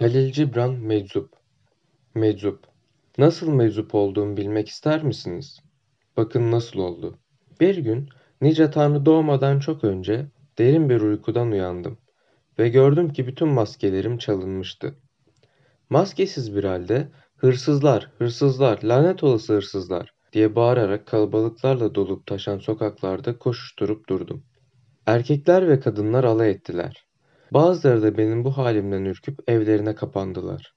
Halil Cibran Meczup Meczup Nasıl meczup olduğumu bilmek ister misiniz? Bakın nasıl oldu. Bir gün Nice Tanrı doğmadan çok önce derin bir uykudan uyandım ve gördüm ki bütün maskelerim çalınmıştı. Maskesiz bir halde hırsızlar, hırsızlar, lanet olası hırsızlar diye bağırarak kalabalıklarla dolup taşan sokaklarda koşuşturup durdum. Erkekler ve kadınlar alay ettiler. Bazıları da benim bu halimden ürküp evlerine kapandılar.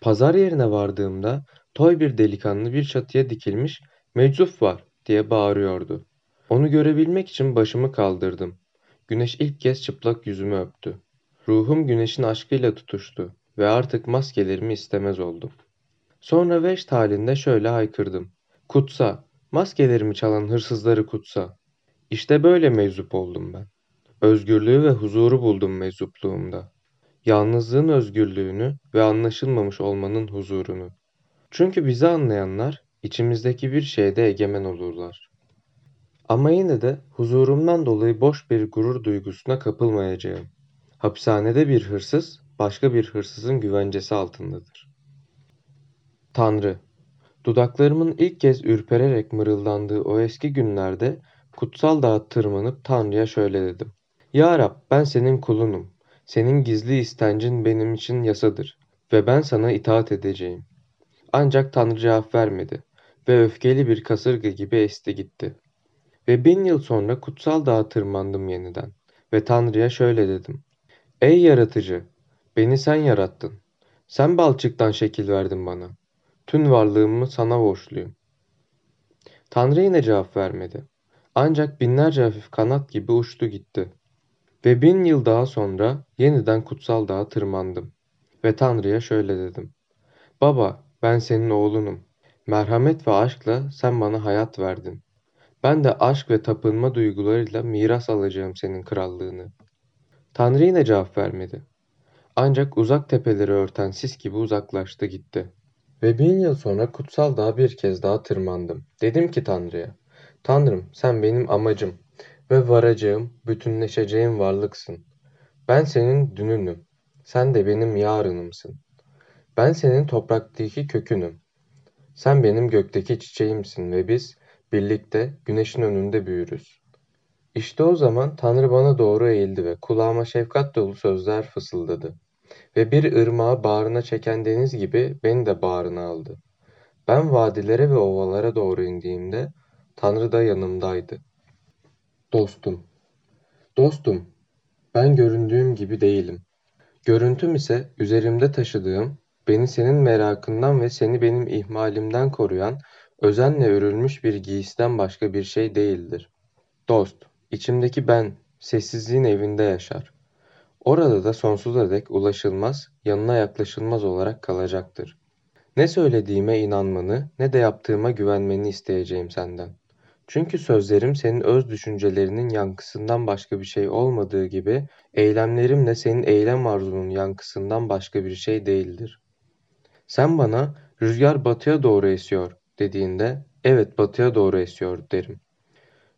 Pazar yerine vardığımda toy bir delikanlı bir çatıya dikilmiş meczup var diye bağırıyordu. Onu görebilmek için başımı kaldırdım. Güneş ilk kez çıplak yüzümü öptü. Ruhum güneşin aşkıyla tutuştu ve artık maskelerimi istemez oldum. Sonra veşt halinde şöyle haykırdım. Kutsa, maskelerimi çalan hırsızları kutsa. İşte böyle meczup oldum ben. Özgürlüğü ve huzuru buldum meczupluğumda. Yalnızlığın özgürlüğünü ve anlaşılmamış olmanın huzurunu. Çünkü bizi anlayanlar içimizdeki bir şeyde egemen olurlar. Ama yine de huzurumdan dolayı boş bir gurur duygusuna kapılmayacağım. Hapishanede bir hırsız başka bir hırsızın güvencesi altındadır. Tanrı Dudaklarımın ilk kez ürpererek mırıldandığı o eski günlerde kutsal dağa tırmanıp Tanrı'ya şöyle dedim. Ya Rab ben senin kulunum. Senin gizli istencin benim için yasadır ve ben sana itaat edeceğim. Ancak Tanrı cevap vermedi ve öfkeli bir kasırga gibi esti gitti. Ve bin yıl sonra kutsal dağa tırmandım yeniden ve Tanrı'ya şöyle dedim. Ey yaratıcı, beni sen yarattın. Sen balçıktan şekil verdin bana. Tüm varlığımı sana borçluyum. Tanrı yine cevap vermedi. Ancak binlerce hafif kanat gibi uçtu gitti. Ve bin yıl daha sonra yeniden kutsal dağa tırmandım. Ve Tanrı'ya şöyle dedim. Baba, ben senin oğlunum. Merhamet ve aşkla sen bana hayat verdin. Ben de aşk ve tapınma duygularıyla miras alacağım senin krallığını. Tanrı yine cevap vermedi. Ancak uzak tepeleri örten sis gibi uzaklaştı gitti. Ve bin yıl sonra kutsal dağa bir kez daha tırmandım. Dedim ki Tanrı'ya, Tanrım sen benim amacım ve varacağım, bütünleşeceğim varlıksın. Ben senin dününüm, sen de benim yarınımsın. Ben senin topraktaki kökünüm. Sen benim gökteki çiçeğimsin ve biz birlikte güneşin önünde büyürüz. İşte o zaman Tanrı bana doğru eğildi ve kulağıma şefkat dolu sözler fısıldadı. Ve bir ırmağı bağrına çeken deniz gibi beni de bağrına aldı. Ben vadilere ve ovalara doğru indiğimde Tanrı da yanımdaydı. Dostum, dostum, ben göründüğüm gibi değilim. Görüntüm ise üzerimde taşıdığım, beni senin merakından ve seni benim ihmalimden koruyan, özenle örülmüş bir giysiden başka bir şey değildir. Dost, içimdeki ben, sessizliğin evinde yaşar. Orada da sonsuza dek ulaşılmaz, yanına yaklaşılmaz olarak kalacaktır. Ne söylediğime inanmanı, ne de yaptığıma güvenmeni isteyeceğim senden. Çünkü sözlerim senin öz düşüncelerinin yankısından başka bir şey olmadığı gibi, eylemlerim de senin eylem arzunun yankısından başka bir şey değildir. Sen bana rüzgar batıya doğru esiyor dediğinde, evet batıya doğru esiyor derim.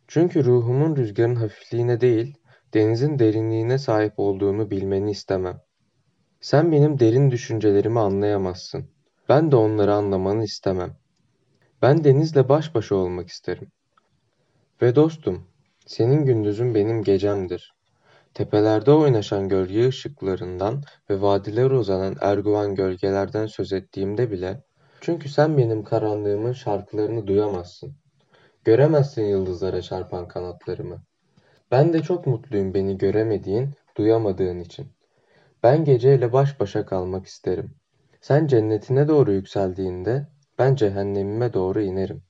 Çünkü ruhumun rüzgarın hafifliğine değil, denizin derinliğine sahip olduğunu bilmeni istemem. Sen benim derin düşüncelerimi anlayamazsın. Ben de onları anlamanı istemem. Ben denizle baş başa olmak isterim. Ve dostum, senin gündüzün benim gecemdir. Tepelerde oynaşan gölge ışıklarından ve vadilere uzanan erguvan gölgelerden söz ettiğimde bile, çünkü sen benim karanlığımın şarkılarını duyamazsın. Göremezsin yıldızlara çarpan kanatlarımı. Ben de çok mutluyum beni göremediğin, duyamadığın için. Ben geceyle baş başa kalmak isterim. Sen cennetine doğru yükseldiğinde ben cehennemime doğru inerim.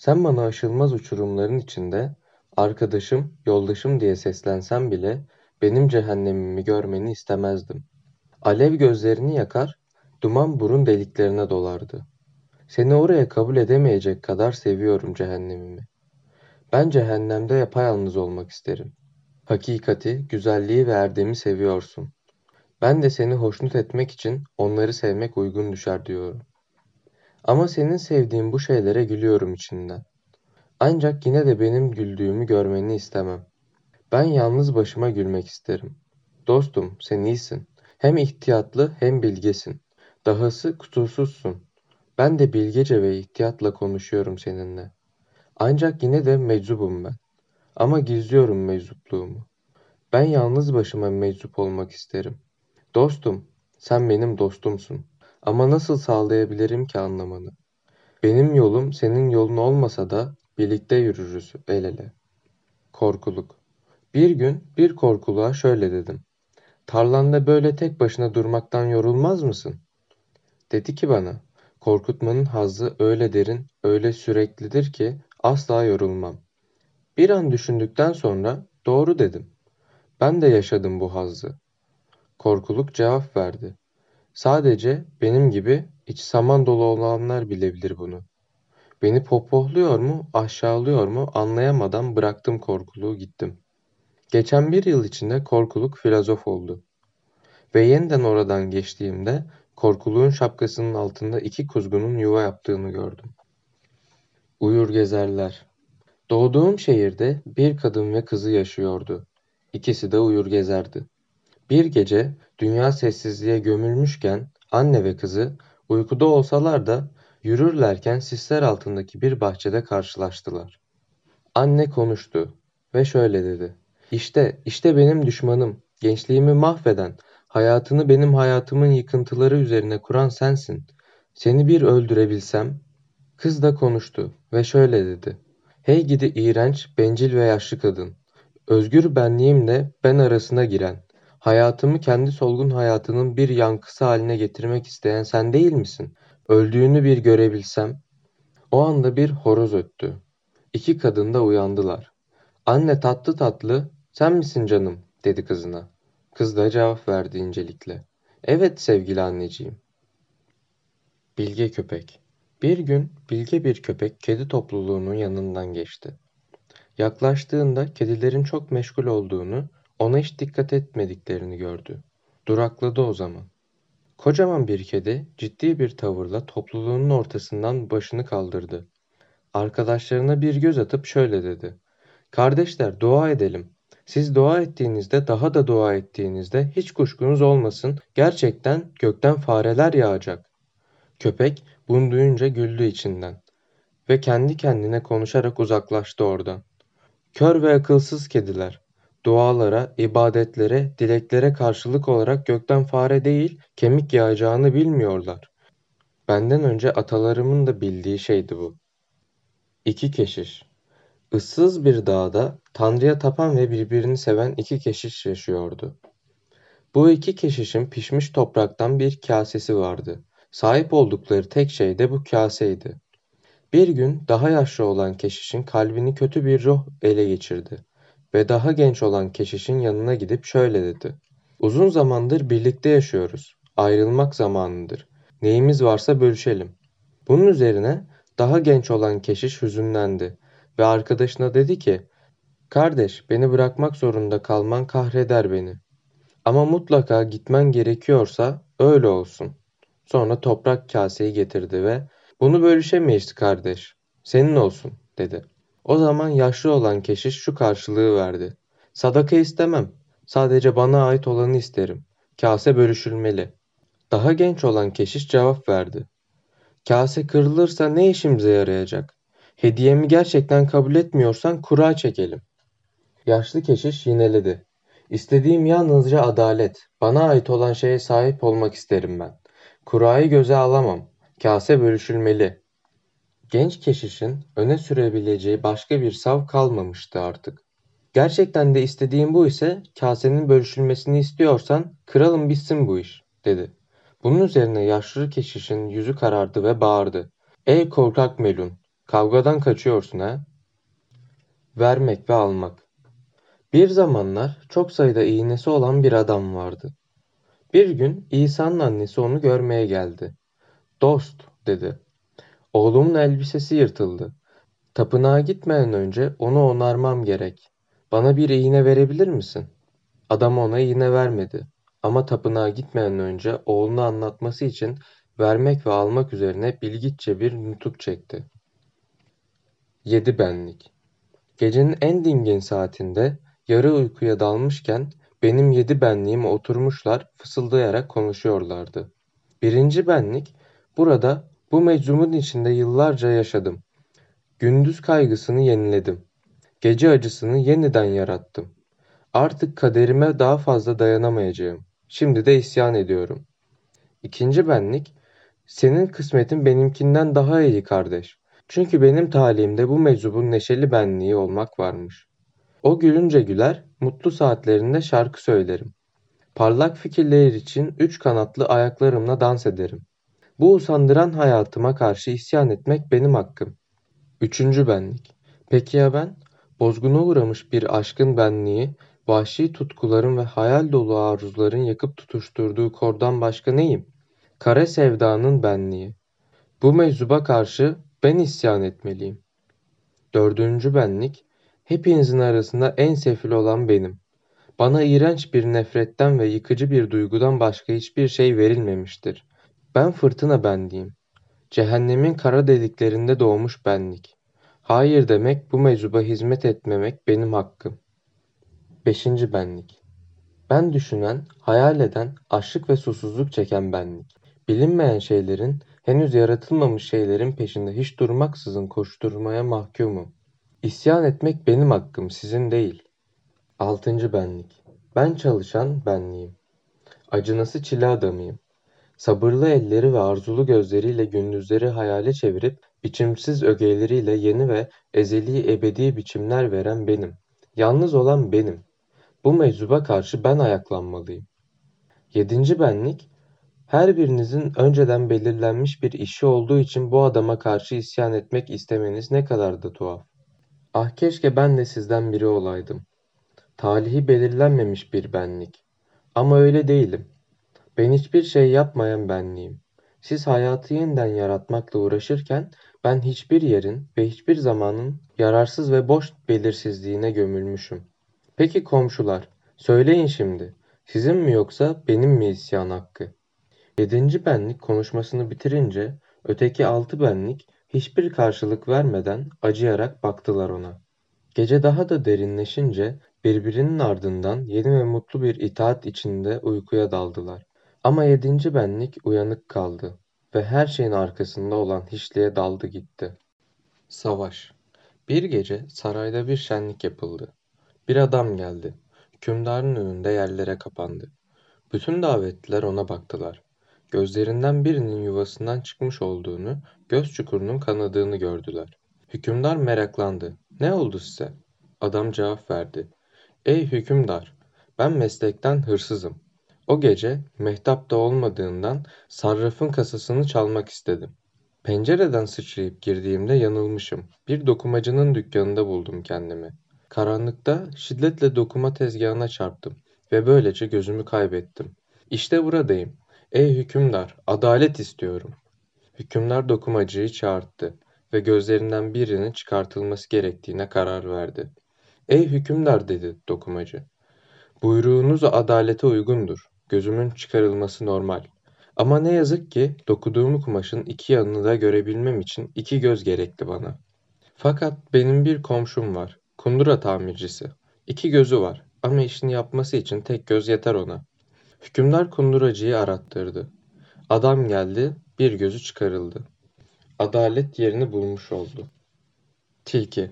Sen bana aşılmaz uçurumların içinde arkadaşım, yoldaşım diye seslensen bile benim cehennemimi görmeni istemezdim. Alev gözlerini yakar, duman burun deliklerine dolardı. Seni oraya kabul edemeyecek kadar seviyorum cehennemimi. Ben cehennemde yapayalnız olmak isterim. Hakikati, güzelliği ve erdemi seviyorsun. Ben de seni hoşnut etmek için onları sevmek uygun düşer diyorum. Ama senin sevdiğin bu şeylere gülüyorum içinden. Ancak yine de benim güldüğümü görmeni istemem. Ben yalnız başıma gülmek isterim. Dostum, sen iyisin. Hem ihtiyatlı hem bilgesin. Dahası kusursuzsun. Ben de bilgece ve ihtiyatla konuşuyorum seninle. Ancak yine de meczubum ben. Ama gizliyorum meczupluğumu. Ben yalnız başıma meczup olmak isterim. Dostum, sen benim dostumsun. Ama nasıl sağlayabilirim ki anlamanı? Benim yolum senin yolun olmasa da birlikte yürürüz el ele. Korkuluk. Bir gün bir korkuluğa şöyle dedim. Tarlanda böyle tek başına durmaktan yorulmaz mısın? Dedi ki bana, korkutmanın hazzı öyle derin, öyle süreklidir ki asla yorulmam. Bir an düşündükten sonra doğru dedim. Ben de yaşadım bu hazzı. Korkuluk cevap verdi. Sadece benim gibi iç saman dolu olanlar bilebilir bunu. Beni pohpohluyor mu, aşağılıyor mu anlayamadan bıraktım korkuluğu gittim. Geçen bir yıl içinde korkuluk filozof oldu. Ve yeniden oradan geçtiğimde korkuluğun şapkasının altında iki kuzgunun yuva yaptığını gördüm. Uyur gezerler. Doğduğum şehirde bir kadın ve kızı yaşıyordu. İkisi de uyur gezerdi. Bir gece dünya sessizliğe gömülmüşken anne ve kızı uykuda olsalar da yürürlerken sisler altındaki bir bahçede karşılaştılar. Anne konuştu ve şöyle dedi. İşte, işte benim düşmanım, gençliğimi mahveden, hayatını benim hayatımın yıkıntıları üzerine kuran sensin. Seni bir öldürebilsem. Kız da konuştu ve şöyle dedi. Hey gidi iğrenç, bencil ve yaşlı kadın. Özgür benliğimle ben arasına giren, hayatımı kendi solgun hayatının bir yankısı haline getirmek isteyen sen değil misin? Öldüğünü bir görebilsem. O anda bir horoz öttü. İki kadın da uyandılar. Anne tatlı tatlı, sen misin canım? dedi kızına. Kız da cevap verdi incelikle. Evet sevgili anneciğim. Bilge köpek. Bir gün bilge bir köpek kedi topluluğunun yanından geçti. Yaklaştığında kedilerin çok meşgul olduğunu, ona hiç dikkat etmediklerini gördü. Durakladı o zaman. Kocaman bir kedi ciddi bir tavırla topluluğunun ortasından başını kaldırdı. Arkadaşlarına bir göz atıp şöyle dedi. Kardeşler dua edelim. Siz dua ettiğinizde daha da dua ettiğinizde hiç kuşkunuz olmasın gerçekten gökten fareler yağacak. Köpek bunu duyunca güldü içinden ve kendi kendine konuşarak uzaklaştı oradan. Kör ve akılsız kediler dualara, ibadetlere, dileklere karşılık olarak gökten fare değil kemik yağacağını bilmiyorlar. Benden önce atalarımın da bildiği şeydi bu. İki keşiş Issız bir dağda Tanrı'ya tapan ve birbirini seven iki keşiş yaşıyordu. Bu iki keşişin pişmiş topraktan bir kasesi vardı. Sahip oldukları tek şey de bu kaseydi. Bir gün daha yaşlı olan keşişin kalbini kötü bir ruh ele geçirdi ve daha genç olan keşişin yanına gidip şöyle dedi. Uzun zamandır birlikte yaşıyoruz. Ayrılmak zamanıdır. Neyimiz varsa bölüşelim. Bunun üzerine daha genç olan keşiş hüzünlendi ve arkadaşına dedi ki, Kardeş beni bırakmak zorunda kalman kahreder beni. Ama mutlaka gitmen gerekiyorsa öyle olsun. Sonra toprak kaseyi getirdi ve bunu bölüşemeyiz kardeş. Senin olsun dedi. O zaman yaşlı olan keşiş şu karşılığı verdi. Sadaka istemem. Sadece bana ait olanı isterim. Kase bölüşülmeli. Daha genç olan keşiş cevap verdi. Kase kırılırsa ne işimize yarayacak? Hediyemi gerçekten kabul etmiyorsan kura çekelim. Yaşlı keşiş yineledi. İstediğim yalnızca adalet. Bana ait olan şeye sahip olmak isterim ben. Kurayı göze alamam. Kase bölüşülmeli. Genç keşişin öne sürebileceği başka bir sav kalmamıştı artık. Gerçekten de istediğim bu ise kasenin bölüşülmesini istiyorsan kıralım bitsin bu iş dedi. Bunun üzerine yaşlı keşişin yüzü karardı ve bağırdı. Ey korkak melun kavgadan kaçıyorsun ha? Vermek ve almak. Bir zamanlar çok sayıda iğnesi olan bir adam vardı. Bir gün İsa'nın annesi onu görmeye geldi. Dost dedi. Oğlumun elbisesi yırtıldı. Tapınağa gitmeden önce onu onarmam gerek. Bana bir iğne verebilir misin? Adam ona iğne vermedi. Ama tapınağa gitmeden önce oğlunu anlatması için vermek ve almak üzerine bilgitçe bir nutuk çekti. Yedi benlik. Gecenin en dingin saatinde yarı uykuya dalmışken benim yedi benliğim oturmuşlar fısıldayarak konuşuyorlardı. Birinci benlik, burada bu meczumun içinde yıllarca yaşadım. Gündüz kaygısını yeniledim. Gece acısını yeniden yarattım. Artık kaderime daha fazla dayanamayacağım. Şimdi de isyan ediyorum. İkinci benlik, senin kısmetin benimkinden daha iyi kardeş. Çünkü benim talimde bu meczubun neşeli benliği olmak varmış. O gülünce güler, mutlu saatlerinde şarkı söylerim. Parlak fikirler için üç kanatlı ayaklarımla dans ederim. Bu usandıran hayatıma karşı isyan etmek benim hakkım. Üçüncü benlik. Peki ya ben? Bozguna uğramış bir aşkın benliği, vahşi tutkuların ve hayal dolu arzuların yakıp tutuşturduğu kordan başka neyim? Kara sevdanın benliği. Bu meczuba karşı ben isyan etmeliyim. Dördüncü benlik, hepinizin arasında en sefil olan benim. Bana iğrenç bir nefretten ve yıkıcı bir duygudan başka hiçbir şey verilmemiştir. Ben fırtına benliğim. Cehennemin kara deliklerinde doğmuş benlik. Hayır demek bu meczuba hizmet etmemek benim hakkım. Beşinci benlik. Ben düşünen, hayal eden, açlık ve susuzluk çeken benlik. Bilinmeyen şeylerin, henüz yaratılmamış şeylerin peşinde hiç durmaksızın koşturmaya mahkumum. İsyan etmek benim hakkım, sizin değil. Altıncı benlik. Ben çalışan benliğim. Acınası çile adamıyım. Sabırlı elleri ve arzulu gözleriyle gündüzleri hayale çevirip biçimsiz ögeyleriyle yeni ve ezeli ebedi biçimler veren benim. Yalnız olan benim. Bu meczuba karşı ben ayaklanmalıyım. Yedinci benlik, her birinizin önceden belirlenmiş bir işi olduğu için bu adama karşı isyan etmek istemeniz ne kadar da tuhaf. Ah keşke ben de sizden biri olaydım. Talihi belirlenmemiş bir benlik. Ama öyle değilim. Ben hiçbir şey yapmayan benliğim. Siz hayatı yeniden yaratmakla uğraşırken ben hiçbir yerin ve hiçbir zamanın yararsız ve boş belirsizliğine gömülmüşüm. Peki komşular, söyleyin şimdi, sizin mi yoksa benim mi isyan hakkı? Yedinci benlik konuşmasını bitirince öteki altı benlik hiçbir karşılık vermeden acıyarak baktılar ona. Gece daha da derinleşince birbirinin ardından yeni ve mutlu bir itaat içinde uykuya daldılar. Ama yedinci benlik uyanık kaldı ve her şeyin arkasında olan hiçliğe daldı gitti. Savaş Bir gece sarayda bir şenlik yapıldı. Bir adam geldi. Hükümdarın önünde yerlere kapandı. Bütün davetliler ona baktılar. Gözlerinden birinin yuvasından çıkmış olduğunu, göz çukurunun kanadığını gördüler. Hükümdar meraklandı. Ne oldu size? Adam cevap verdi. Ey hükümdar, ben meslekten hırsızım. O gece mehtapta olmadığından sarrafın kasasını çalmak istedim. Pencereden sıçrayıp girdiğimde yanılmışım. Bir dokumacının dükkanında buldum kendimi. Karanlıkta şiddetle dokuma tezgahına çarptım ve böylece gözümü kaybettim. İşte buradayım. Ey hükümdar, adalet istiyorum. Hükümdar dokumacıyı çağırdı ve gözlerinden birinin çıkartılması gerektiğine karar verdi. Ey hükümdar dedi dokumacı. Buyruğunuz adalete uygundur. Gözümün çıkarılması normal. Ama ne yazık ki dokuduğum kumaşın iki yanını da görebilmem için iki göz gerekli bana. Fakat benim bir komşum var. Kundura tamircisi. İki gözü var ama işini yapması için tek göz yeter ona. Hükümdar kunduracıyı arattırdı. Adam geldi, bir gözü çıkarıldı. Adalet yerini bulmuş oldu. Tilki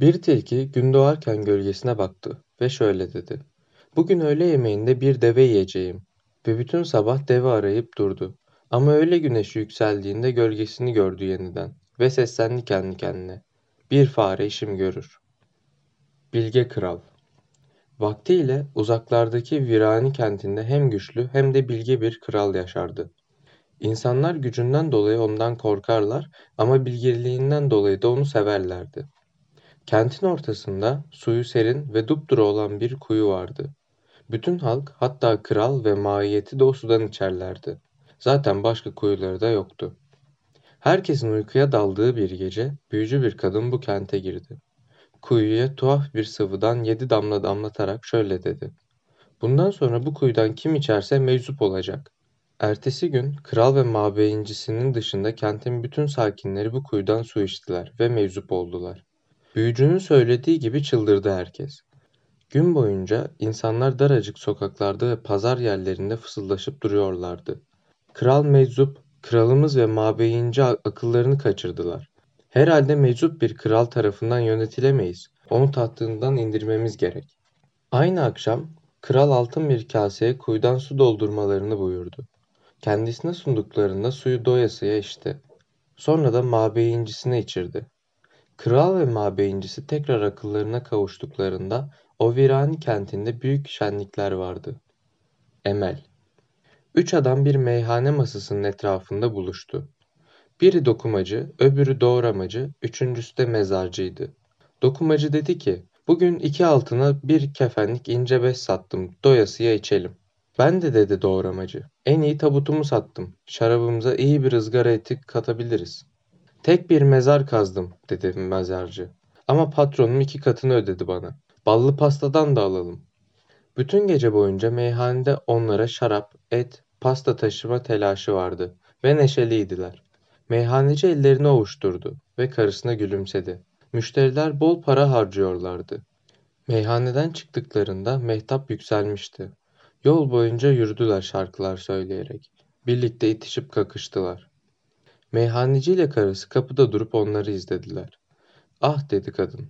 Bir tilki gün doğarken gölgesine baktı ve şöyle dedi. Bugün öğle yemeğinde bir deve yiyeceğim. Ve bütün sabah deve arayıp durdu. Ama öğle güneşi yükseldiğinde gölgesini gördü yeniden. Ve seslendi kendi kendine. Bir fare işim görür. Bilge Kral Vaktiyle uzaklardaki Virani kentinde hem güçlü hem de bilge bir kral yaşardı. İnsanlar gücünden dolayı ondan korkarlar ama bilgeliğinden dolayı da onu severlerdi. Kentin ortasında suyu serin ve dupduru olan bir kuyu vardı. Bütün halk hatta kral ve mahiyeti de içerlerdi. Zaten başka kuyuları da yoktu. Herkesin uykuya daldığı bir gece büyücü bir kadın bu kente girdi. Kuyuya tuhaf bir sıvıdan yedi damla damlatarak şöyle dedi. Bundan sonra bu kuyudan kim içerse meczup olacak. Ertesi gün kral ve mabeyincisinin dışında kentin bütün sakinleri bu kuyudan su içtiler ve meczup oldular. Büyücünün söylediği gibi çıldırdı herkes. Gün boyunca insanlar daracık sokaklarda ve pazar yerlerinde fısıldaşıp duruyorlardı. Kral meczup, kralımız ve mabeyinci akıllarını kaçırdılar. Herhalde meczup bir kral tarafından yönetilemeyiz. Onu tahtından indirmemiz gerek. Aynı akşam kral altın bir kaseye kuyudan su doldurmalarını buyurdu. Kendisine sunduklarında suyu doyasıya içti. Sonra da mabeyincisine içirdi. Kral ve mabeyincisi tekrar akıllarına kavuştuklarında o virani kentinde büyük şenlikler vardı. Emel Üç adam bir meyhane masasının etrafında buluştu. Biri dokumacı, öbürü doğramacı, üçüncüsü de mezarcıydı. Dokumacı dedi ki, bugün iki altına bir kefenlik ince bez sattım, doyasıya içelim. Ben de dedi doğramacı, en iyi tabutumu sattım, şarabımıza iyi bir ızgara eti katabiliriz. Tek bir mezar kazdım, dedi mezarcı. Ama patronum iki katını ödedi bana. Ballı pastadan da alalım. Bütün gece boyunca meyhanede onlara şarap, et, pasta taşıma telaşı vardı ve neşeliydiler. Meyhaneci ellerini ovuşturdu ve karısına gülümsedi. Müşteriler bol para harcıyorlardı. Meyhaneden çıktıklarında mehtap yükselmişti. Yol boyunca yürüdüler şarkılar söyleyerek. Birlikte itişip kakıştılar. Meyhaneciyle karısı kapıda durup onları izlediler. Ah dedi kadın.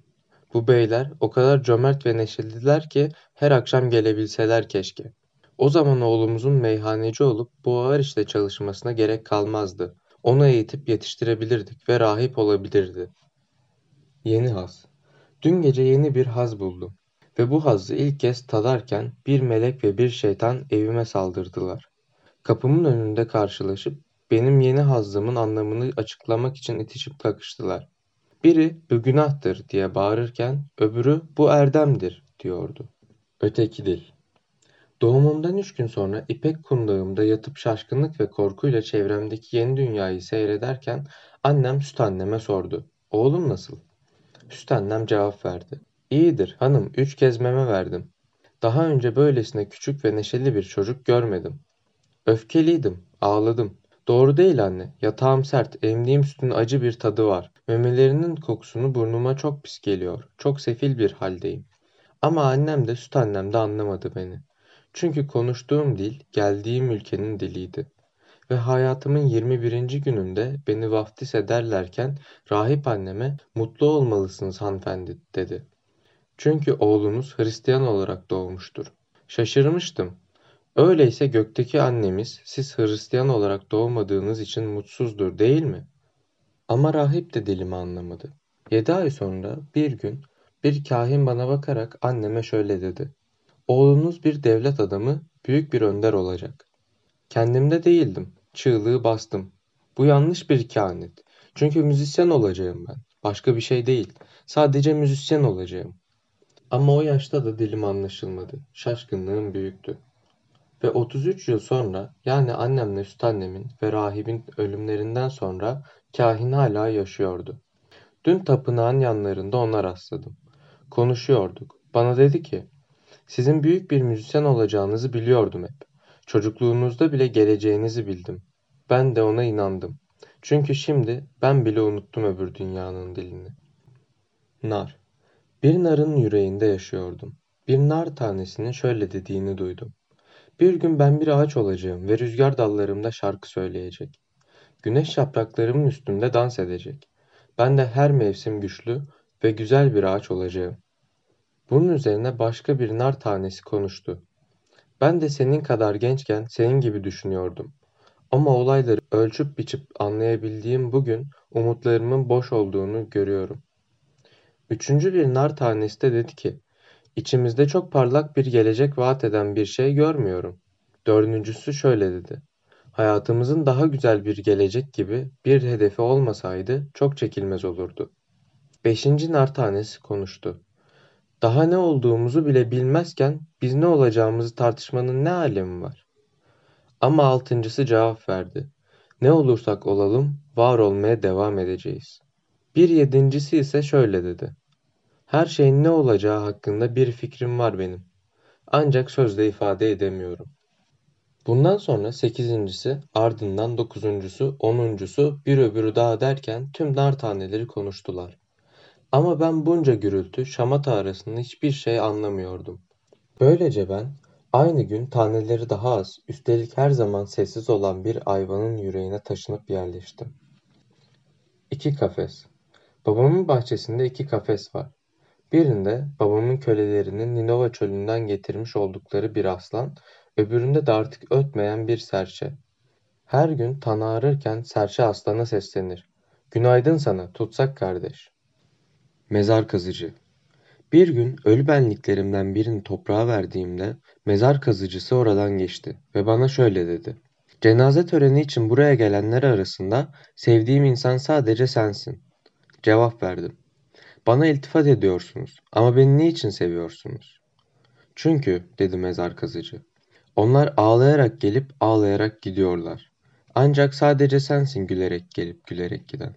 Bu beyler o kadar cömert ve neşelidiler ki her akşam gelebilseler keşke. O zaman oğlumuzun meyhaneci olup bu ağır işte çalışmasına gerek kalmazdı. Onu eğitip yetiştirebilirdik ve rahip olabilirdi. Yeni haz. Dün gece yeni bir haz buldum. Ve bu hazzı ilk kez tadarken bir melek ve bir şeytan evime saldırdılar. Kapımın önünde karşılaşıp benim yeni hazzımın anlamını açıklamak için itişip kakıştılar. Biri bu günahtır diye bağırırken öbürü bu erdemdir diyordu. Öteki dil. Doğumumdan üç gün sonra İpek kundağımda yatıp şaşkınlık ve korkuyla çevremdeki yeni dünyayı seyrederken annem süt anneme sordu. Oğlum nasıl? Süt annem cevap verdi. İyidir hanım üç kez meme verdim. Daha önce böylesine küçük ve neşeli bir çocuk görmedim. Öfkeliydim, ağladım. Doğru değil anne. Yatağım sert, emdiğim sütün acı bir tadı var. Memelerinin kokusunu burnuma çok pis geliyor. Çok sefil bir haldeyim. Ama annem de süt annem de anlamadı beni. Çünkü konuştuğum dil geldiğim ülkenin diliydi. Ve hayatımın 21. gününde beni vaftiz ederlerken rahip anneme mutlu olmalısınız hanımefendi dedi. Çünkü oğlunuz Hristiyan olarak doğmuştur. Şaşırmıştım. Öyleyse gökteki annemiz siz Hristiyan olarak doğmadığınız için mutsuzdur değil mi? Ama rahip de dilimi anlamadı. Yedi ay sonra bir gün bir kahin bana bakarak anneme şöyle dedi. Oğlunuz bir devlet adamı, büyük bir önder olacak. Kendimde değildim. Çığlığı bastım. Bu yanlış bir kehanet. Çünkü müzisyen olacağım ben. Başka bir şey değil. Sadece müzisyen olacağım. Ama o yaşta da dilim anlaşılmadı. Şaşkınlığım büyüktü. Ve 33 yıl sonra yani annemle süt annemin ve rahibin ölümlerinden sonra kahin hala yaşıyordu. Dün tapınağın yanlarında ona rastladım. Konuşuyorduk. Bana dedi ki sizin büyük bir müzisyen olacağınızı biliyordum hep. Çocukluğunuzda bile geleceğinizi bildim. Ben de ona inandım. Çünkü şimdi ben bile unuttum öbür dünyanın dilini. Nar. Bir narın yüreğinde yaşıyordum. Bir nar tanesinin şöyle dediğini duydum. Bir gün ben bir ağaç olacağım ve rüzgar dallarımda şarkı söyleyecek. Güneş yapraklarımın üstünde dans edecek. Ben de her mevsim güçlü ve güzel bir ağaç olacağım. Bunun üzerine başka bir nar tanesi konuştu. Ben de senin kadar gençken senin gibi düşünüyordum. Ama olayları ölçüp biçip anlayabildiğim bugün umutlarımın boş olduğunu görüyorum. Üçüncü bir nar tanesi de dedi ki, İçimizde çok parlak bir gelecek vaat eden bir şey görmüyorum. Dördüncüsü şöyle dedi. Hayatımızın daha güzel bir gelecek gibi bir hedefi olmasaydı çok çekilmez olurdu. Beşinci nar tanesi konuştu. Daha ne olduğumuzu bile bilmezken biz ne olacağımızı tartışmanın ne alemi var? Ama altıncısı cevap verdi. Ne olursak olalım var olmaya devam edeceğiz. Bir yedincisi ise şöyle dedi. Her şeyin ne olacağı hakkında bir fikrim var benim. Ancak sözle ifade edemiyorum. Bundan sonra sekizincisi, ardından dokuzuncusu, onuncusu, bir öbürü daha derken tüm nar taneleri konuştular. Ama ben bunca gürültü, şamata arasında hiçbir şey anlamıyordum. Böylece ben aynı gün taneleri daha az, üstelik her zaman sessiz olan bir ayvanın yüreğine taşınıp yerleştim. İki kafes. Babamın bahçesinde iki kafes var. Birinde babamın kölelerinin Ninova çölünden getirmiş oldukları bir aslan, öbüründe de artık ötmeyen bir serçe. Her gün tan ağrırken serçe aslana seslenir. Günaydın sana, tutsak kardeş. Mezar kazıcı. Bir gün ölü benliklerimden birini toprağa verdiğimde mezar kazıcısı oradan geçti ve bana şöyle dedi. Cenaze töreni için buraya gelenler arasında sevdiğim insan sadece sensin. Cevap verdim. Bana iltifat ediyorsunuz ama beni niçin seviyorsunuz? Çünkü dedi mezar kazıcı. Onlar ağlayarak gelip ağlayarak gidiyorlar. Ancak sadece sensin gülerek gelip gülerek giden.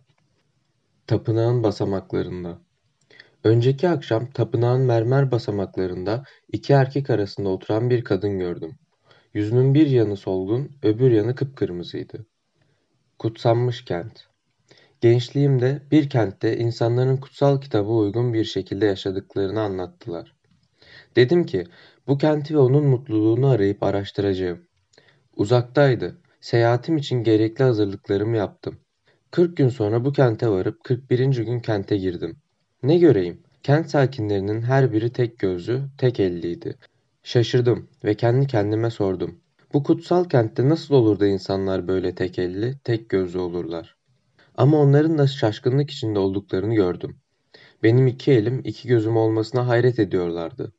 Tapınağın basamaklarında. Önceki akşam tapınağın mermer basamaklarında iki erkek arasında oturan bir kadın gördüm. Yüzünün bir yanı solgun, öbür yanı kıpkırmızıydı. Kutsanmış kent. Gençliğimde bir kentte insanların kutsal kitaba uygun bir şekilde yaşadıklarını anlattılar. Dedim ki bu kenti ve onun mutluluğunu arayıp araştıracağım. Uzaktaydı. Seyahatim için gerekli hazırlıklarımı yaptım. 40 gün sonra bu kente varıp 41. gün kente girdim. Ne göreyim? Kent sakinlerinin her biri tek gözlü, tek elliydi. Şaşırdım ve kendi kendime sordum. Bu kutsal kentte nasıl olur da insanlar böyle tek elli, tek gözlü olurlar? Ama onların da şaşkınlık içinde olduklarını gördüm. Benim iki elim, iki gözüm olmasına hayret ediyorlardı.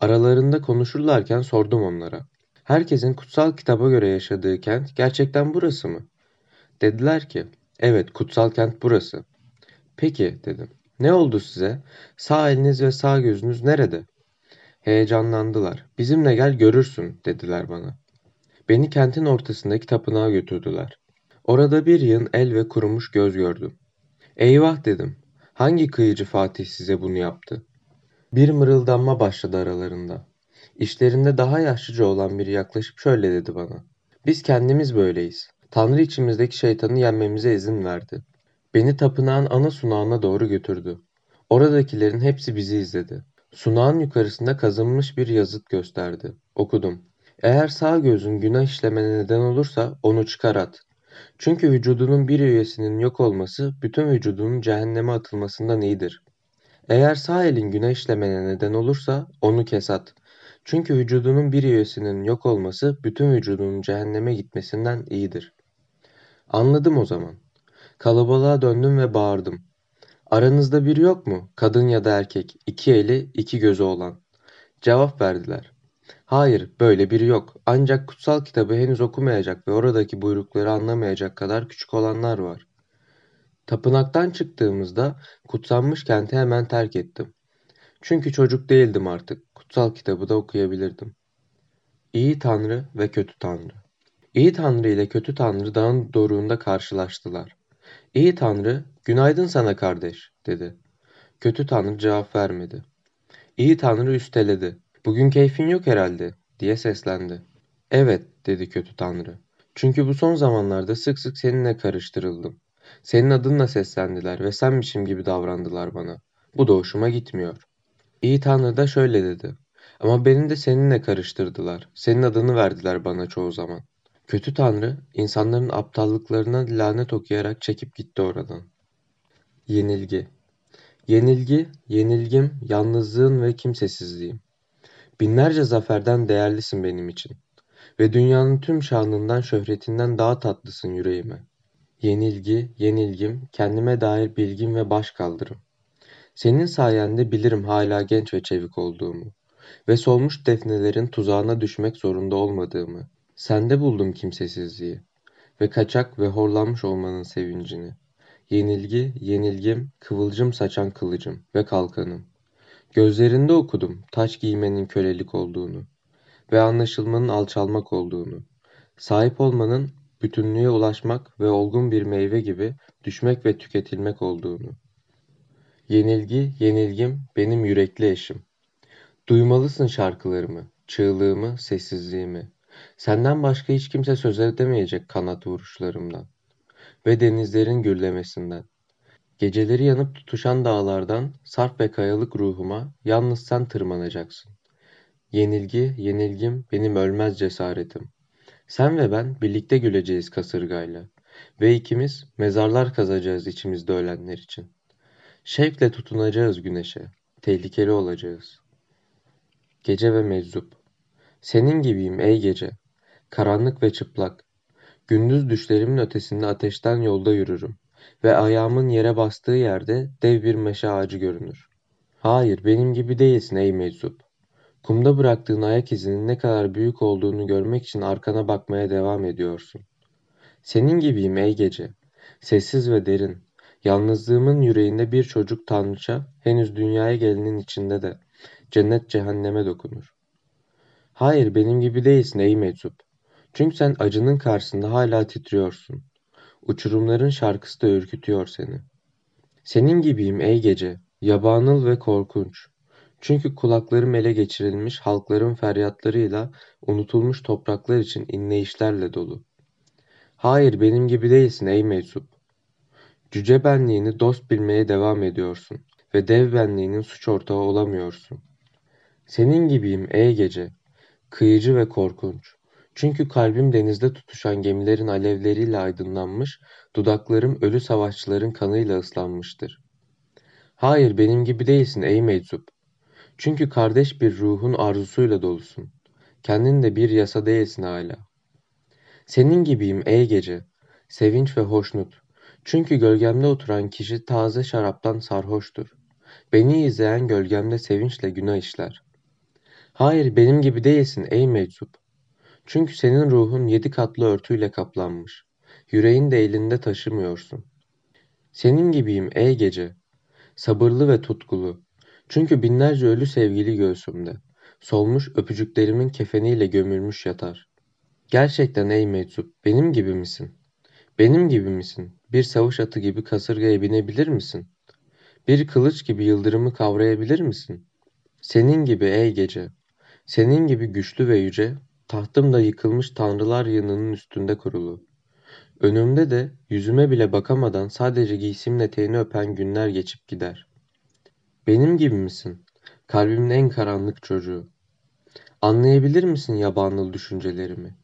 Aralarında konuşurlarken sordum onlara. Herkesin kutsal kitaba göre yaşadığı kent gerçekten burası mı? Dediler ki, evet kutsal kent burası. Peki dedim. Ne oldu size? Sağ eliniz ve sağ gözünüz nerede? Heyecanlandılar. Bizimle gel görürsün dediler bana. Beni kentin ortasındaki tapınağa götürdüler. Orada bir yığın el ve kurumuş göz gördüm. Eyvah dedim. Hangi kıyıcı Fatih size bunu yaptı? Bir mırıldanma başladı aralarında. İşlerinde daha yaşlıca olan biri yaklaşıp şöyle dedi bana. Biz kendimiz böyleyiz. Tanrı içimizdeki şeytanı yenmemize izin verdi. Beni tapınağın ana sunağına doğru götürdü. Oradakilerin hepsi bizi izledi. Sunağın yukarısında kazınmış bir yazıt gösterdi. Okudum. Eğer sağ gözün günah işlemene neden olursa onu çıkar at. Çünkü vücudunun bir üyesinin yok olması bütün vücudunun cehenneme atılmasından iyidir. Eğer sağ elin günah işlemene neden olursa onu kes at. Çünkü vücudunun bir üyesinin yok olması bütün vücudunun cehenneme gitmesinden iyidir. Anladım o zaman. Kalabalığa döndüm ve bağırdım. Aranızda biri yok mu? Kadın ya da erkek, iki eli, iki gözü olan. Cevap verdiler. Hayır, böyle biri yok. Ancak kutsal kitabı henüz okumayacak ve oradaki buyrukları anlamayacak kadar küçük olanlar var. Tapınaktan çıktığımızda kutsanmış kenti hemen terk ettim. Çünkü çocuk değildim artık. Kutsal kitabı da okuyabilirdim. İyi Tanrı ve Kötü Tanrı İyi Tanrı ile Kötü Tanrı dağın doruğunda karşılaştılar. İyi Tanrı, günaydın sana kardeş, dedi. Kötü Tanrı cevap vermedi. İyi Tanrı üsteledi. Bugün keyfin yok herhalde, diye seslendi. Evet, dedi kötü Tanrı. Çünkü bu son zamanlarda sık sık seninle karıştırıldım. Senin adınla seslendiler ve senmişim gibi davrandılar bana. Bu da hoşuma gitmiyor. İyi Tanrı da şöyle dedi. Ama beni de seninle karıştırdılar. Senin adını verdiler bana çoğu zaman. Kötü Tanrı, insanların aptallıklarına lanet okuyarak çekip gitti oradan. Yenilgi Yenilgi, yenilgim, yalnızlığın ve kimsesizliğim. Binlerce zaferden değerlisin benim için. Ve dünyanın tüm şanından, şöhretinden daha tatlısın yüreğime. Yenilgi, yenilgim, kendime dair bilgim ve baş kaldırım. Senin sayende bilirim hala genç ve çevik olduğumu. Ve solmuş defnelerin tuzağına düşmek zorunda olmadığımı. Sende buldum kimsesizliği ve kaçak ve horlanmış olmanın sevincini. Yenilgi, yenilgim, kıvılcım saçan kılıcım ve kalkanım. Gözlerinde okudum taç giymenin kölelik olduğunu ve anlaşılmanın alçalmak olduğunu. Sahip olmanın bütünlüğe ulaşmak ve olgun bir meyve gibi düşmek ve tüketilmek olduğunu. Yenilgi, yenilgim benim yürekli eşim. Duymalısın şarkılarımı, çığlığımı, sessizliğimi. Senden başka hiç kimse söz edemeyecek kanat vuruşlarımdan ve denizlerin gürlemesinden. Geceleri yanıp tutuşan dağlardan sarp ve kayalık ruhuma yalnız sen tırmanacaksın. Yenilgi, yenilgim benim ölmez cesaretim. Sen ve ben birlikte güleceğiz kasırgayla. Ve ikimiz mezarlar kazacağız içimizde ölenler için. Şevkle tutunacağız güneşe. Tehlikeli olacağız. Gece ve meczup. Senin gibiyim ey gece. Karanlık ve çıplak. Gündüz düşlerimin ötesinde ateşten yolda yürürüm. Ve ayağımın yere bastığı yerde dev bir meşe ağacı görünür. Hayır, benim gibi değilsin ey meczup. Kumda bıraktığın ayak izinin ne kadar büyük olduğunu görmek için arkana bakmaya devam ediyorsun. Senin gibiyim ey gece. Sessiz ve derin. Yalnızlığımın yüreğinde bir çocuk tanrıça henüz dünyaya gelenin içinde de cennet cehenneme dokunur. Hayır benim gibi değilsin ey meczup. Çünkü sen acının karşısında hala titriyorsun. Uçurumların şarkısı da ürkütüyor seni. Senin gibiyim ey gece, yabanıl ve korkunç. Çünkü kulaklarım ele geçirilmiş halkların feryatlarıyla unutulmuş topraklar için inleyişlerle dolu. Hayır benim gibi değilsin ey meczup. Cüce benliğini dost bilmeye devam ediyorsun ve dev benliğinin suç ortağı olamıyorsun. Senin gibiyim ey gece, kıyıcı ve korkunç. Çünkü kalbim denizde tutuşan gemilerin alevleriyle aydınlanmış, dudaklarım ölü savaşçıların kanıyla ıslanmıştır. Hayır benim gibi değilsin ey meczup. Çünkü kardeş bir ruhun arzusuyla dolusun. Kendin de bir yasa değilsin hala. Senin gibiyim ey gece, sevinç ve hoşnut. Çünkü gölgemde oturan kişi taze şaraptan sarhoştur. Beni izleyen gölgemde sevinçle günah işler. Hayır benim gibi değilsin ey meczup. Çünkü senin ruhun yedi katlı örtüyle kaplanmış. Yüreğin de elinde taşımıyorsun. Senin gibiyim ey gece. Sabırlı ve tutkulu. Çünkü binlerce ölü sevgili göğsümde. Solmuş öpücüklerimin kefeniyle gömülmüş yatar. Gerçekten ey meczup, benim gibi misin? Benim gibi misin? Bir savaş atı gibi kasırgaya binebilir misin? Bir kılıç gibi yıldırımı kavrayabilir misin? Senin gibi ey gece, senin gibi güçlü ve yüce, tahtım da yıkılmış tanrılar yığınının üstünde kurulu. Önümde de yüzüme bile bakamadan sadece giysimin eteğini öpen günler geçip gider. Benim gibi misin? Kalbimin en karanlık çocuğu. Anlayabilir misin yabanıl düşüncelerimi?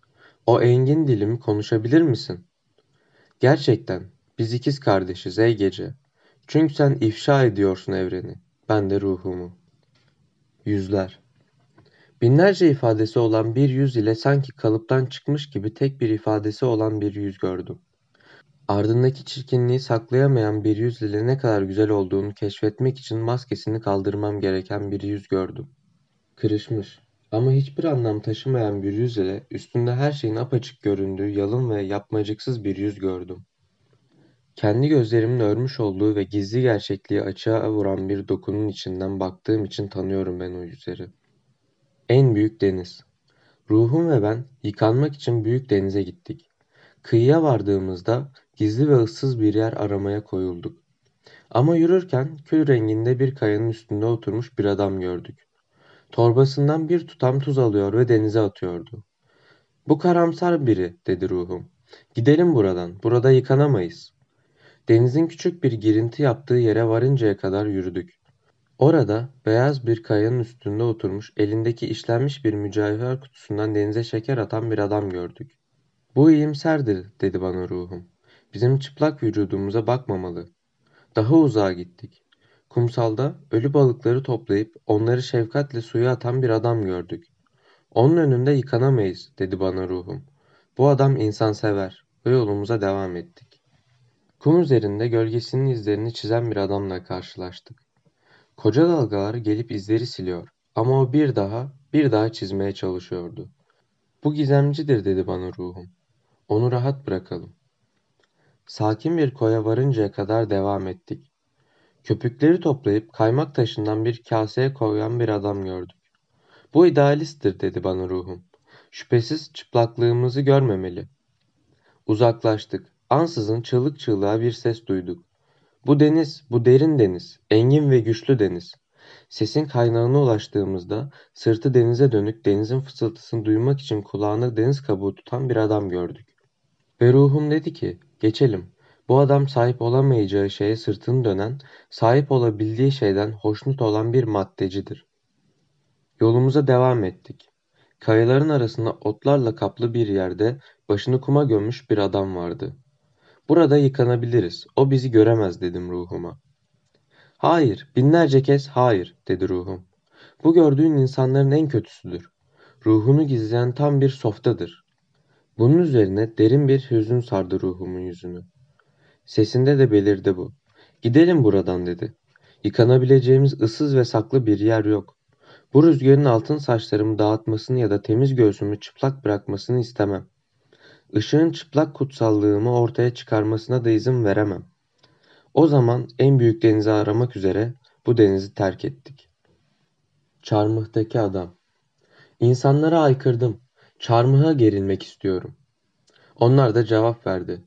O engin dilimi konuşabilir misin? Gerçekten biz ikiz kardeşiz ey gece. Çünkü sen ifşa ediyorsun evreni, ben de ruhumu. Yüzler. Binlerce ifadesi olan bir yüz ile sanki kalıptan çıkmış gibi tek bir ifadesi olan bir yüz gördüm. Ardındaki çirkinliği saklayamayan bir yüz ile ne kadar güzel olduğunu keşfetmek için maskesini kaldırmam gereken bir yüz gördüm. Kırışmış ama hiçbir anlam taşımayan bir yüz ile üstünde her şeyin apaçık göründüğü yalın ve yapmacıksız bir yüz gördüm. Kendi gözlerimin örmüş olduğu ve gizli gerçekliği açığa vuran bir dokunun içinden baktığım için tanıyorum ben o yüzleri. En büyük deniz. Ruhum ve ben yıkanmak için büyük denize gittik. Kıyıya vardığımızda gizli ve ıssız bir yer aramaya koyulduk. Ama yürürken kül renginde bir kayanın üstünde oturmuş bir adam gördük. Torbasından bir tutam tuz alıyor ve denize atıyordu. Bu karamsar biri, dedi ruhum. Gidelim buradan, burada yıkanamayız. Denizin küçük bir girinti yaptığı yere varıncaya kadar yürüdük. Orada beyaz bir kayanın üstünde oturmuş elindeki işlenmiş bir mücevher kutusundan denize şeker atan bir adam gördük. Bu iyimserdir dedi bana ruhum. Bizim çıplak vücudumuza bakmamalı. Daha uzağa gittik. Kumsalda ölü balıkları toplayıp onları şefkatle suya atan bir adam gördük. Onun önünde yıkanamayız dedi bana ruhum. Bu adam insan sever ve yolumuza devam ettik. Kum üzerinde gölgesinin izlerini çizen bir adamla karşılaştık. Koca dalgalar gelip izleri siliyor ama o bir daha, bir daha çizmeye çalışıyordu. Bu gizemcidir dedi bana ruhum. Onu rahat bırakalım. Sakin bir koya varıncaya kadar devam ettik. Köpükleri toplayıp kaymak taşından bir kaseye koyan bir adam gördük. Bu idealisttir dedi bana ruhum. Şüphesiz çıplaklığımızı görmemeli. Uzaklaştık. Ansızın çığlık çığlığa bir ses duyduk. Bu deniz, bu derin deniz, engin ve güçlü deniz. Sesin kaynağına ulaştığımızda sırtı denize dönük denizin fısıltısını duymak için kulağına deniz kabuğu tutan bir adam gördük. Ve ruhum dedi ki, geçelim. Bu adam sahip olamayacağı şeye sırtını dönen, sahip olabildiği şeyden hoşnut olan bir maddecidir. Yolumuza devam ettik. Kayaların arasında otlarla kaplı bir yerde başını kuma gömmüş bir adam vardı. Burada yıkanabiliriz. O bizi göremez dedim ruhuma. Hayır, binlerce kez hayır dedi ruhum. Bu gördüğün insanların en kötüsüdür. Ruhunu gizleyen tam bir softadır. Bunun üzerine derin bir hüzün sardı ruhumun yüzünü. Sesinde de belirdi bu. Gidelim buradan dedi. Yıkanabileceğimiz ıssız ve saklı bir yer yok. Bu rüzgarın altın saçlarımı dağıtmasını ya da temiz göğsümü çıplak bırakmasını istemem. Işığın çıplak kutsallığımı ortaya çıkarmasına da izin veremem. O zaman en büyük denizi aramak üzere bu denizi terk ettik. Çarmıhtaki adam. İnsanlara aykırdım. Çarmıha gerilmek istiyorum. Onlar da cevap verdi.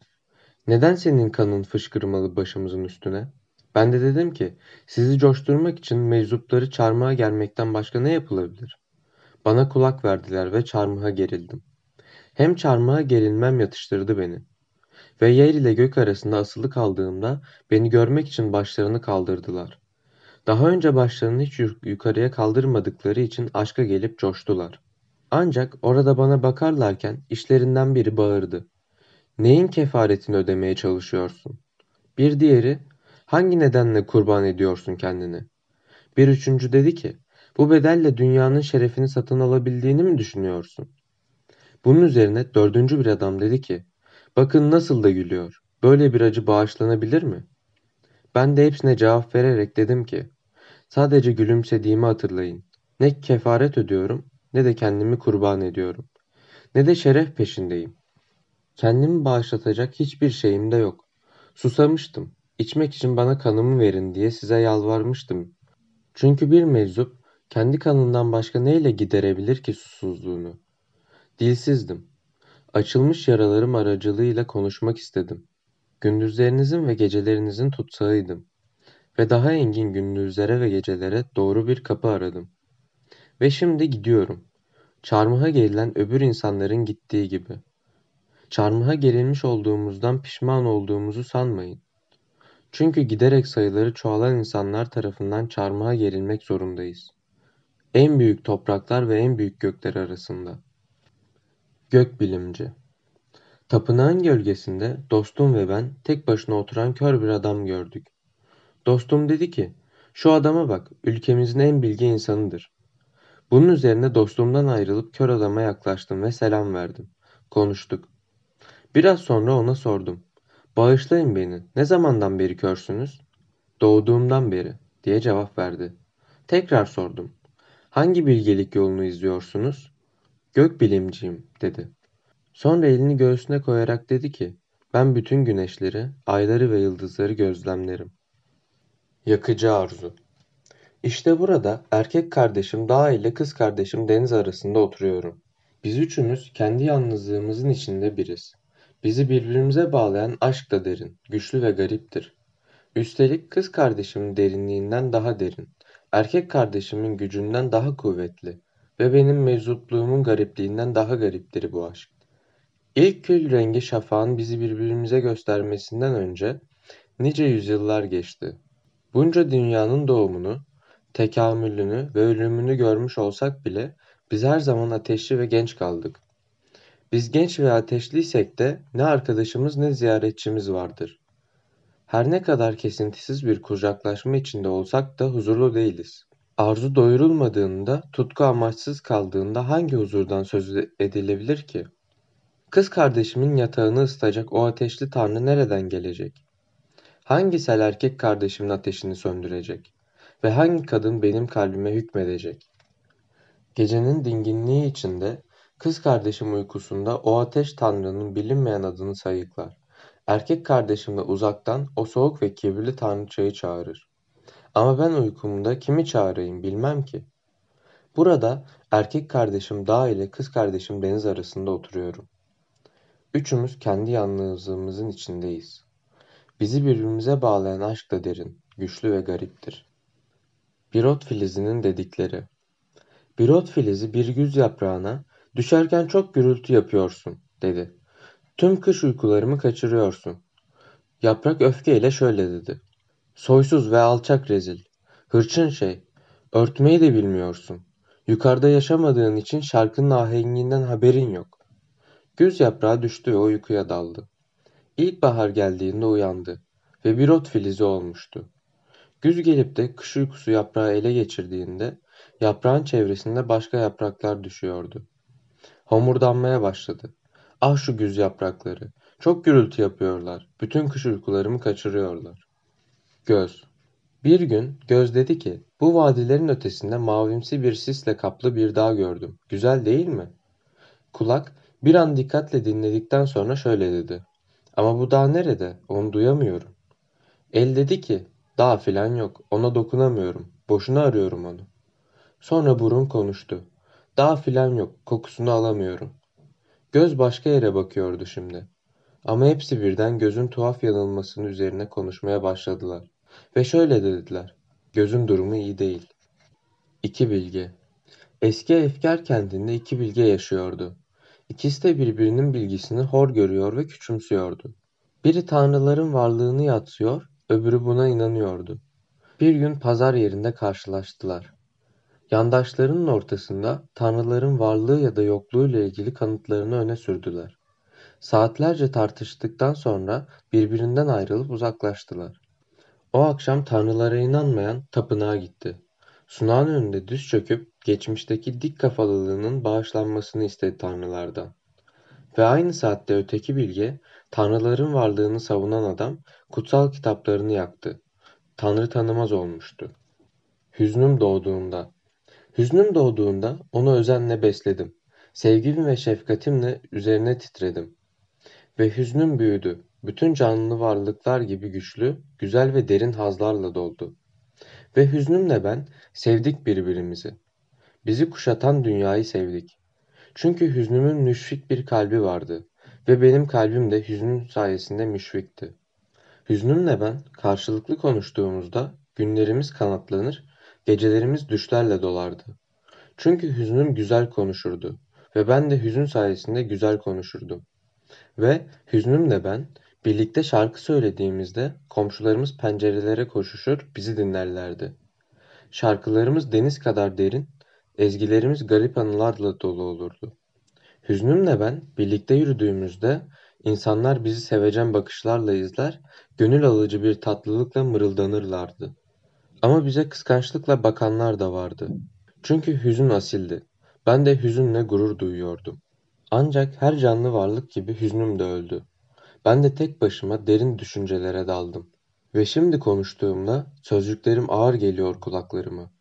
Neden senin kanın fışkırmalı başımızın üstüne? Ben de dedim ki, sizi coşturmak için meczupları çarmıha gelmekten başka ne yapılabilir? Bana kulak verdiler ve çarmıha gerildim. Hem çarmıha gerilmem yatıştırdı beni. Ve yer ile gök arasında asılı kaldığımda beni görmek için başlarını kaldırdılar. Daha önce başlarını hiç yukarıya kaldırmadıkları için aşka gelip coştular. Ancak orada bana bakarlarken işlerinden biri bağırdı. Neyin kefaretini ödemeye çalışıyorsun? Bir diğeri, hangi nedenle kurban ediyorsun kendini? Bir üçüncü dedi ki, bu bedelle dünyanın şerefini satın alabildiğini mi düşünüyorsun? Bunun üzerine dördüncü bir adam dedi ki, bakın nasıl da gülüyor. Böyle bir acı bağışlanabilir mi? Ben de hepsine cevap vererek dedim ki, sadece gülümsediğimi hatırlayın. Ne kefaret ödüyorum ne de kendimi kurban ediyorum. Ne de şeref peşindeyim. Kendimi bağışlatacak hiçbir şeyim de yok. Susamıştım. İçmek için bana kanımı verin diye size yalvarmıştım. Çünkü bir meczup kendi kanından başka neyle giderebilir ki susuzluğunu? Dilsizdim. Açılmış yaralarım aracılığıyla konuşmak istedim. Gündüzlerinizin ve gecelerinizin tutsağıydım. Ve daha engin gündüzlere ve gecelere doğru bir kapı aradım. Ve şimdi gidiyorum. Çarmıha gerilen öbür insanların gittiği gibi. Çarmıha gerilmiş olduğumuzdan pişman olduğumuzu sanmayın. Çünkü giderek sayıları çoğalan insanlar tarafından çarmıha gerilmek zorundayız. En büyük topraklar ve en büyük gökler arasında. Gökbilimci Tapınağın gölgesinde dostum ve ben tek başına oturan kör bir adam gördük. Dostum dedi ki, şu adama bak, ülkemizin en bilgi insanıdır. Bunun üzerine dostumdan ayrılıp kör adama yaklaştım ve selam verdim. Konuştuk. Biraz sonra ona sordum. Bağışlayın beni, ne zamandan beri körsünüz? Doğduğumdan beri, diye cevap verdi. Tekrar sordum. Hangi bilgelik yolunu izliyorsunuz? Gökbilimciyim, dedi. Sonra elini göğsüne koyarak dedi ki, ben bütün güneşleri, ayları ve yıldızları gözlemlerim. Yakıcı arzu. İşte burada erkek kardeşim Dağ ile kız kardeşim Deniz arasında oturuyorum. Biz üçümüz kendi yalnızlığımızın içinde biriz. Bizi birbirimize bağlayan aşk da derin, güçlü ve gariptir. Üstelik kız kardeşimin derinliğinden daha derin, erkek kardeşimin gücünden daha kuvvetli ve benim meczupluğumun garipliğinden daha gariptir bu aşk. İlk kül rengi şafağın bizi birbirimize göstermesinden önce nice yüzyıllar geçti. Bunca dünyanın doğumunu, tekamülünü ve ölümünü görmüş olsak bile biz her zaman ateşli ve genç kaldık. Biz genç ve ateşliysek de ne arkadaşımız ne ziyaretçimiz vardır. Her ne kadar kesintisiz bir kucaklaşma içinde olsak da huzurlu değiliz. Arzu doyurulmadığında, tutku amaçsız kaldığında hangi huzurdan söz edilebilir ki? Kız kardeşimin yatağını ısıtacak o ateşli tanrı nereden gelecek? Hangi sel erkek kardeşimin ateşini söndürecek? Ve hangi kadın benim kalbime hükmedecek? Gecenin dinginliği içinde Kız kardeşim uykusunda o ateş tanrının bilinmeyen adını sayıklar. Erkek kardeşim de uzaktan o soğuk ve kibirli tanrıçayı çağırır. Ama ben uykumda kimi çağırayım bilmem ki. Burada erkek kardeşim dağ ile kız kardeşim deniz arasında oturuyorum. Üçümüz kendi yalnızlığımızın içindeyiz. Bizi birbirimize bağlayan aşk da derin, güçlü ve gariptir. Birot filizinin dedikleri Birot filizi bir güz yaprağına Düşerken çok gürültü yapıyorsun, dedi. Tüm kış uykularımı kaçırıyorsun. Yaprak öfkeyle şöyle dedi. Soysuz ve alçak rezil. Hırçın şey. Örtmeyi de bilmiyorsun. Yukarıda yaşamadığın için şarkının ahenginden haberin yok. Güz yaprağı düştü ve uykuya daldı. İlkbahar geldiğinde uyandı ve bir ot filizi olmuştu. Güz gelip de kış uykusu yaprağı ele geçirdiğinde yaprağın çevresinde başka yapraklar düşüyordu. Homurdanmaya başladı. Ah şu güz yaprakları. Çok gürültü yapıyorlar. Bütün kış uykularımı kaçırıyorlar. Göz. Bir gün Göz dedi ki, bu vadilerin ötesinde mavimsi bir sisle kaplı bir dağ gördüm. Güzel değil mi? Kulak bir an dikkatle dinledikten sonra şöyle dedi. Ama bu dağ nerede? Onu duyamıyorum. El dedi ki, dağ filan yok. Ona dokunamıyorum. Boşuna arıyorum onu. Sonra burun konuştu. Dağ filan yok. Kokusunu alamıyorum. Göz başka yere bakıyordu şimdi. Ama hepsi birden gözün tuhaf yanılmasının üzerine konuşmaya başladılar. Ve şöyle dediler. Gözün durumu iyi değil. İki bilge. Eski Efkar kentinde iki bilge yaşıyordu. İkisi de birbirinin bilgisini hor görüyor ve küçümsüyordu. Biri tanrıların varlığını yatsıyor, öbürü buna inanıyordu. Bir gün pazar yerinde karşılaştılar. Yandaşlarının ortasında tanrıların varlığı ya da yokluğu ile ilgili kanıtlarını öne sürdüler. Saatlerce tartıştıktan sonra birbirinden ayrılıp uzaklaştılar. O akşam tanrılara inanmayan tapınağa gitti. Sunağın önünde düz çöküp geçmişteki dik kafalılığının bağışlanmasını istedi tanrılardan. Ve aynı saatte öteki bilge, tanrıların varlığını savunan adam kutsal kitaplarını yaktı. Tanrı tanımaz olmuştu. Hüznüm doğduğunda. Hüznüm doğduğunda onu özenle besledim. Sevgim ve şefkatimle üzerine titredim. Ve hüznüm büyüdü. Bütün canlı varlıklar gibi güçlü, güzel ve derin hazlarla doldu. Ve hüznümle ben sevdik birbirimizi. Bizi kuşatan dünyayı sevdik. Çünkü hüznümün müşfik bir kalbi vardı ve benim kalbim de hüznün sayesinde müşfikti. Hüznümle ben karşılıklı konuştuğumuzda günlerimiz kanatlanır, gecelerimiz düşlerle dolardı. Çünkü hüznüm güzel konuşurdu ve ben de hüzün sayesinde güzel konuşurdum. Ve hüznümle ben birlikte şarkı söylediğimizde komşularımız pencerelere koşuşur, bizi dinlerlerdi. Şarkılarımız deniz kadar derin, ezgilerimiz garip anılarla dolu olurdu. Hüznümle ben birlikte yürüdüğümüzde insanlar bizi sevecen bakışlarla izler, gönül alıcı bir tatlılıkla mırıldanırlardı. Ama bize kıskançlıkla bakanlar da vardı. Çünkü hüzün asildi. Ben de hüzünle gurur duyuyordum. Ancak her canlı varlık gibi hüznüm de öldü. Ben de tek başıma derin düşüncelere daldım. Ve şimdi konuştuğumda sözcüklerim ağır geliyor kulaklarıma.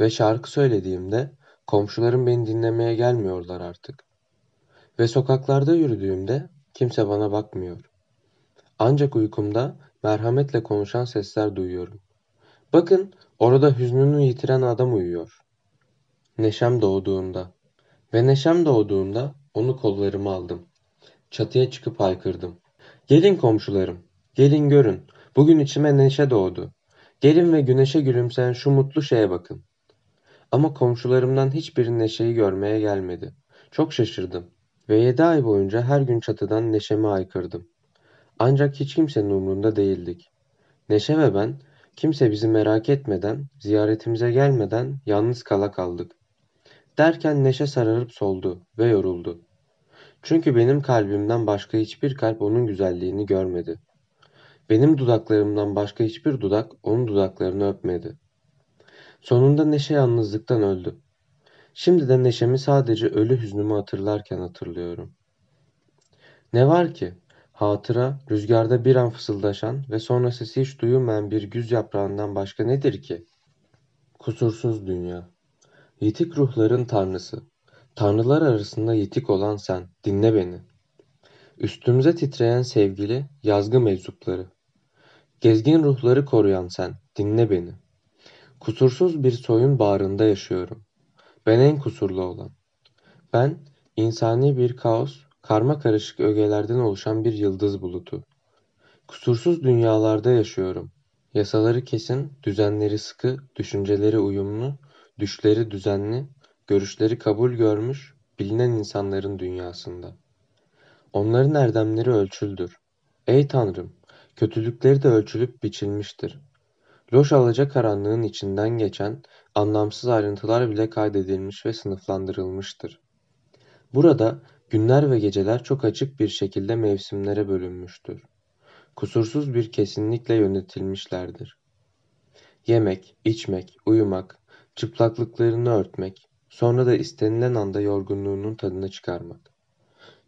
Ve şarkı söylediğimde komşularım beni dinlemeye gelmiyorlar artık. Ve sokaklarda yürüdüğümde kimse bana bakmıyor. Ancak uykumda merhametle konuşan sesler duyuyorum. Bakın orada hüznünü yitiren adam uyuyor. Neşem doğduğunda ve neşem doğduğunda onu kollarıma aldım. Çatıya çıkıp haykırdım. Gelin komşularım, gelin görün. Bugün içime neşe doğdu. Gelin ve güneşe gülümseyen şu mutlu şeye bakın. Ama komşularımdan hiçbir neşeyi görmeye gelmedi. Çok şaşırdım. Ve yedi ay boyunca her gün çatıdan neşemi haykırdım. Ancak hiç kimsenin umrunda değildik. Neşe ve ben, kimse bizi merak etmeden, ziyaretimize gelmeden yalnız kala kaldık. Derken Neşe sararıp soldu ve yoruldu. Çünkü benim kalbimden başka hiçbir kalp onun güzelliğini görmedi. Benim dudaklarımdan başka hiçbir dudak onun dudaklarını öpmedi. Sonunda Neşe yalnızlıktan öldü. Şimdi de Neşemi sadece ölü hüznümü hatırlarken hatırlıyorum. Ne var ki? Hatıra, rüzgarda bir an fısıldaşan ve sonra sesi hiç duyulmayan bir güz yaprağından başka nedir ki? Kusursuz dünya. Yitik ruhların tanrısı. Tanrılar arasında yitik olan sen, dinle beni. Üstümüze titreyen sevgili, yazgı meczupları. Gezgin ruhları koruyan sen, dinle beni. Kusursuz bir soyun bağrında yaşıyorum. Ben en kusurlu olan. Ben, insani bir kaos, karma karışık ögelerden oluşan bir yıldız bulutu. Kusursuz dünyalarda yaşıyorum. Yasaları kesin, düzenleri sıkı, düşünceleri uyumlu, düşleri düzenli, görüşleri kabul görmüş, bilinen insanların dünyasında. Onların erdemleri ölçüldür. Ey Tanrım, kötülükleri de ölçülüp biçilmiştir. Loş alacakaranlığın içinden geçen anlamsız ayrıntılar bile kaydedilmiş ve sınıflandırılmıştır. Burada günler ve geceler çok açık bir şekilde mevsimlere bölünmüştür. Kusursuz bir kesinlikle yönetilmişlerdir. Yemek, içmek, uyumak, çıplaklıklarını örtmek, sonra da istenilen anda yorgunluğunun tadını çıkarmak.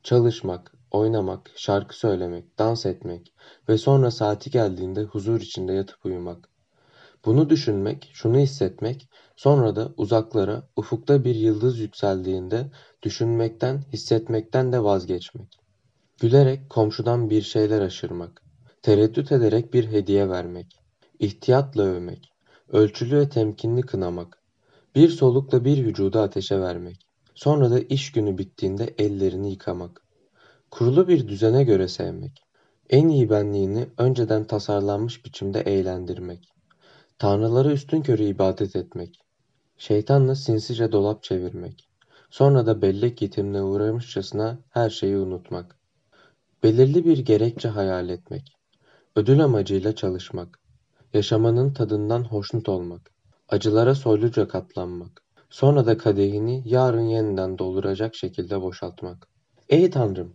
Çalışmak, oynamak, şarkı söylemek, dans etmek ve sonra saati geldiğinde huzur içinde yatıp uyumak. Bunu düşünmek, şunu hissetmek, sonra da uzaklara, ufukta bir yıldız yükseldiğinde düşünmekten, hissetmekten de vazgeçmek. Gülerek komşudan bir şeyler aşırmak. Tereddüt ederek bir hediye vermek. ihtiyatla övmek. Ölçülü ve temkinli kınamak. Bir solukla bir vücudu ateşe vermek. Sonra da iş günü bittiğinde ellerini yıkamak. Kurulu bir düzene göre sevmek. En iyi benliğini önceden tasarlanmış biçimde eğlendirmek. Tanrılara üstünkörü ibadet etmek. Şeytanla sinsice dolap çevirmek. Sonra da bellek yitimine uğramışçasına her şeyi unutmak. Belirli bir gerekçe hayal etmek. Ödül amacıyla çalışmak. Yaşamanın tadından hoşnut olmak. Acılara soyluca katlanmak. Sonra da kadehini yarın yeniden dolduracak şekilde boşaltmak. Ey Tanrım!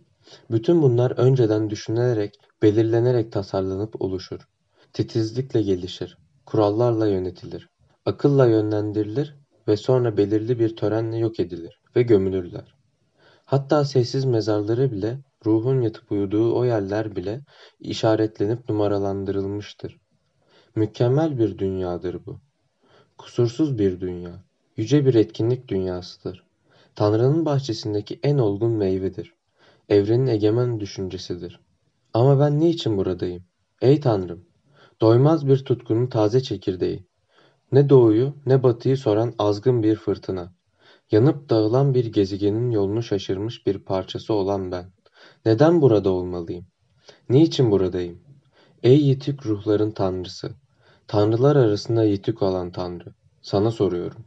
Bütün bunlar önceden düşünülerek, belirlenerek tasarlanıp oluşur. Titizlikle gelişir. Kurallarla yönetilir. Akılla yönlendirilir ve sonra belirli bir törenle yok edilir ve gömülürler. Hatta sessiz mezarları bile, ruhun yatıp uyuduğu o yerler bile işaretlenip numaralandırılmıştır. Mükemmel bir dünyadır bu. Kusursuz bir dünya. Yüce bir etkinlik dünyasıdır. Tanrı'nın bahçesindeki en olgun meyvedir. Evrenin egemen düşüncesidir. Ama ben niçin buradayım? Ey Tanrım! Doymaz bir tutkunun taze çekirdeği. Ne doğuyu ne batıyı soran azgın bir fırtına. Yanıp dağılan bir gezegenin yolunu şaşırmış bir parçası olan ben. Neden burada olmalıyım? Niçin buradayım? Ey yitik ruhların tanrısı! Tanrılar arasında yitik olan tanrı. Sana soruyorum.